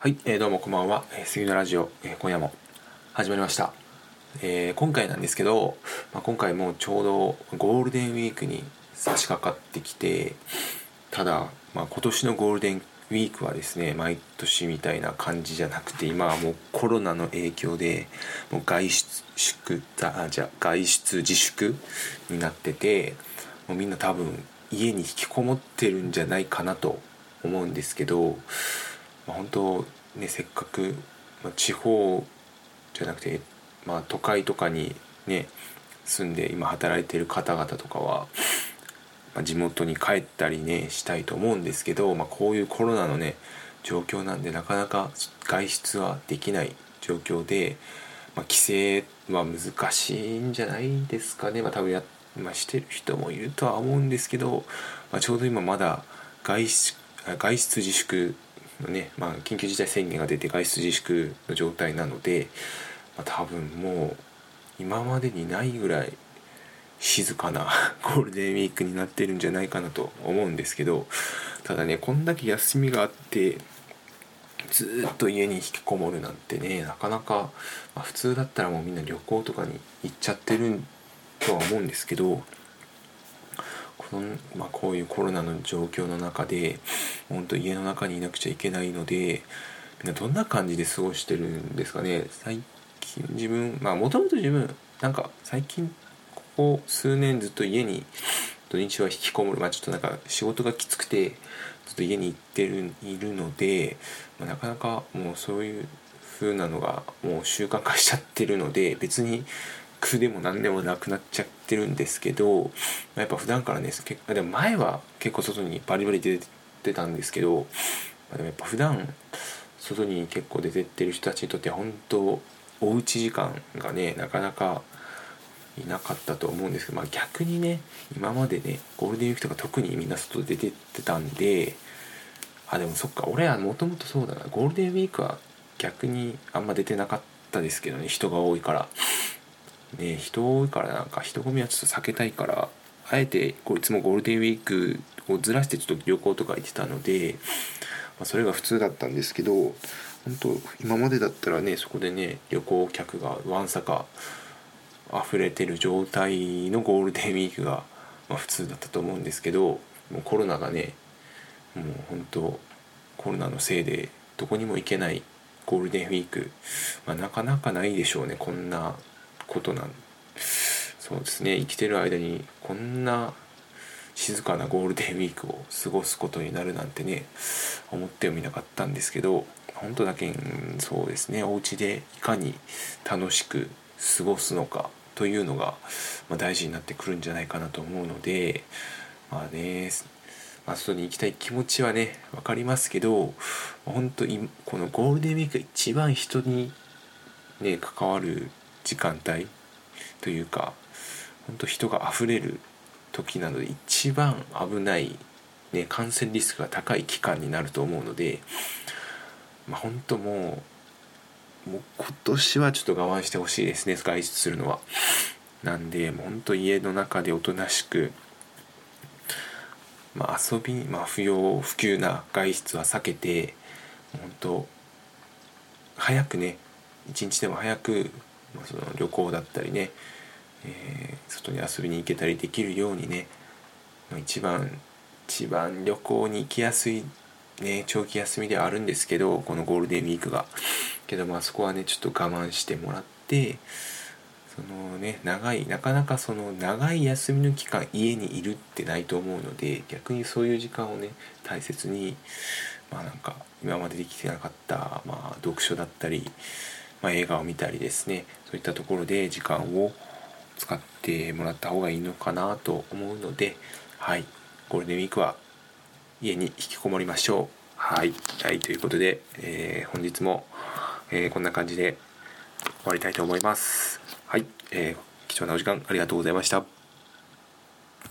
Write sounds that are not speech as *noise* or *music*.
はい、えーどうもこんばんは、えー、杉のラジオ、えー今夜も始まりました、えー今回なんですけど、まあ、今回もうちょうどゴールデンウィークに差し掛かってきてただ、まあ、今年のゴールデンウィークはですね毎年みたいな感じじゃなくて今はもうコロナの影響でもう外出粛あじゃ外出自粛になっててもうみんな多分家に引きこもってるんじゃないかなと思うんですけど、まあ、本当ねせっかく、まあ、地方じゃなくて、まあ、都会とかにね住んで今働いてる方々とかは、まあ、地元に帰ったりねしたいと思うんですけど、まあ、こういうコロナのね状況なんでなかなか外出はできない状況で、まあ、帰省は難しいんじゃないですかね、まあ、多分や、まあ、してる人もいるとは思うんですけど、まあ、ちょうど今まだ外出外出自粛のね、まあ、緊急事態宣言が出て外出自粛の状態なので、まあ、多分もう今までにないぐらい静かな *laughs* ゴールデンウィークになってるんじゃないかなと思うんですけどただねこんだけ休みがあってずっと家に引きこもるなんてねなかなか、まあ、普通だったらもうみんな旅行とかに行っちゃってるとは思うんですけどこの、まあ、こういうコロナの状況の中で本当家の中にいなくちゃいけないのでみんなどんな感じで過ごしてるんですかね？最近自分まあもともと自分なんか最近ここ数年ずっと家に土日は引きこもるまあちょっとなんか仕事がきつくてずっと家に行ってるいるので、まあ、なかなかもうそういう風なのがもう習慣化しちゃってるので別に苦でも何でもなくなっちゃってるんですけど、まやっぱ普段からね結でも前は結構外にバリバリ出てたんですけど、あ、でもやっぱ普段外に結構出てってる人たちにとっては本当おうち時間がねなかなかいなかったと思うんですけど、まあ、逆にね今までねゴールデンウィークとか特にみんな外出てってたんであでもそっか俺はもともとそうだなゴールデンウィークは逆にあんま出てなかったですけどね人が多いから。ね人多いからなんか人混みはちょっと避けたいからあえてこういつもゴールデンウィークをずらしてちょっと旅行とか行ってたので、まあ、それが普通だったんですけど本当今までだったらねそこでね旅行客がわんさか溢れてる状態のゴールデンウィークが、まあ、普通だったと思うんですけどもうコロナがねもう本当コロナのせいでどこにも行けないゴールデンウィーク、まあ、なかなかないでしょうねこんなことなんそうですね。生きてる間にこんな静かなゴールデンウィークを過ごすことになるなんてね思ってもみなかったんですけど本当だけんそうですね。お家でいかに楽しく過ごすのかというのが、ま、大事になってくるんじゃないかなと思うのでまあねまあ、外に行きたい気持ちはね分かりますけど本当にこのゴールデンウィークが一番人にね関わる時間帯というか本当人が溢れる時なので一番危ない、ね、感染リスクが高い期間になると思うので、まあ、本当もうもう今年はちょっと我慢してほしいですね外出するのは。なんでもう本当家の中でおとなしく、まあ、遊びまあ不要不急な外出は避けて本当早くね一日でも早くその旅行だったりね、えー外に遊びに行けたりできるようにね一番一番旅行に行きやすい、ね、長期休みではあるんですけどこのゴールデンウィークが。けどまあそこはねちょっと我慢してもらってそのね長いなかなかその長い休みの期間家にいるってないと思うので逆にそういう時間をね大切にまあなんか今までできてなかった、まあ、読書だったり、まあ、映画を見たりですねそういったところで時間を使ってもらった方がいいのかなと思うのではいゴールデンウィークは家に引きこもりましょう。はい、はい、ということで、えー本日も、えーこんな感じで終わりたいと思います。はい、えー貴重なお時間ありがとうございました。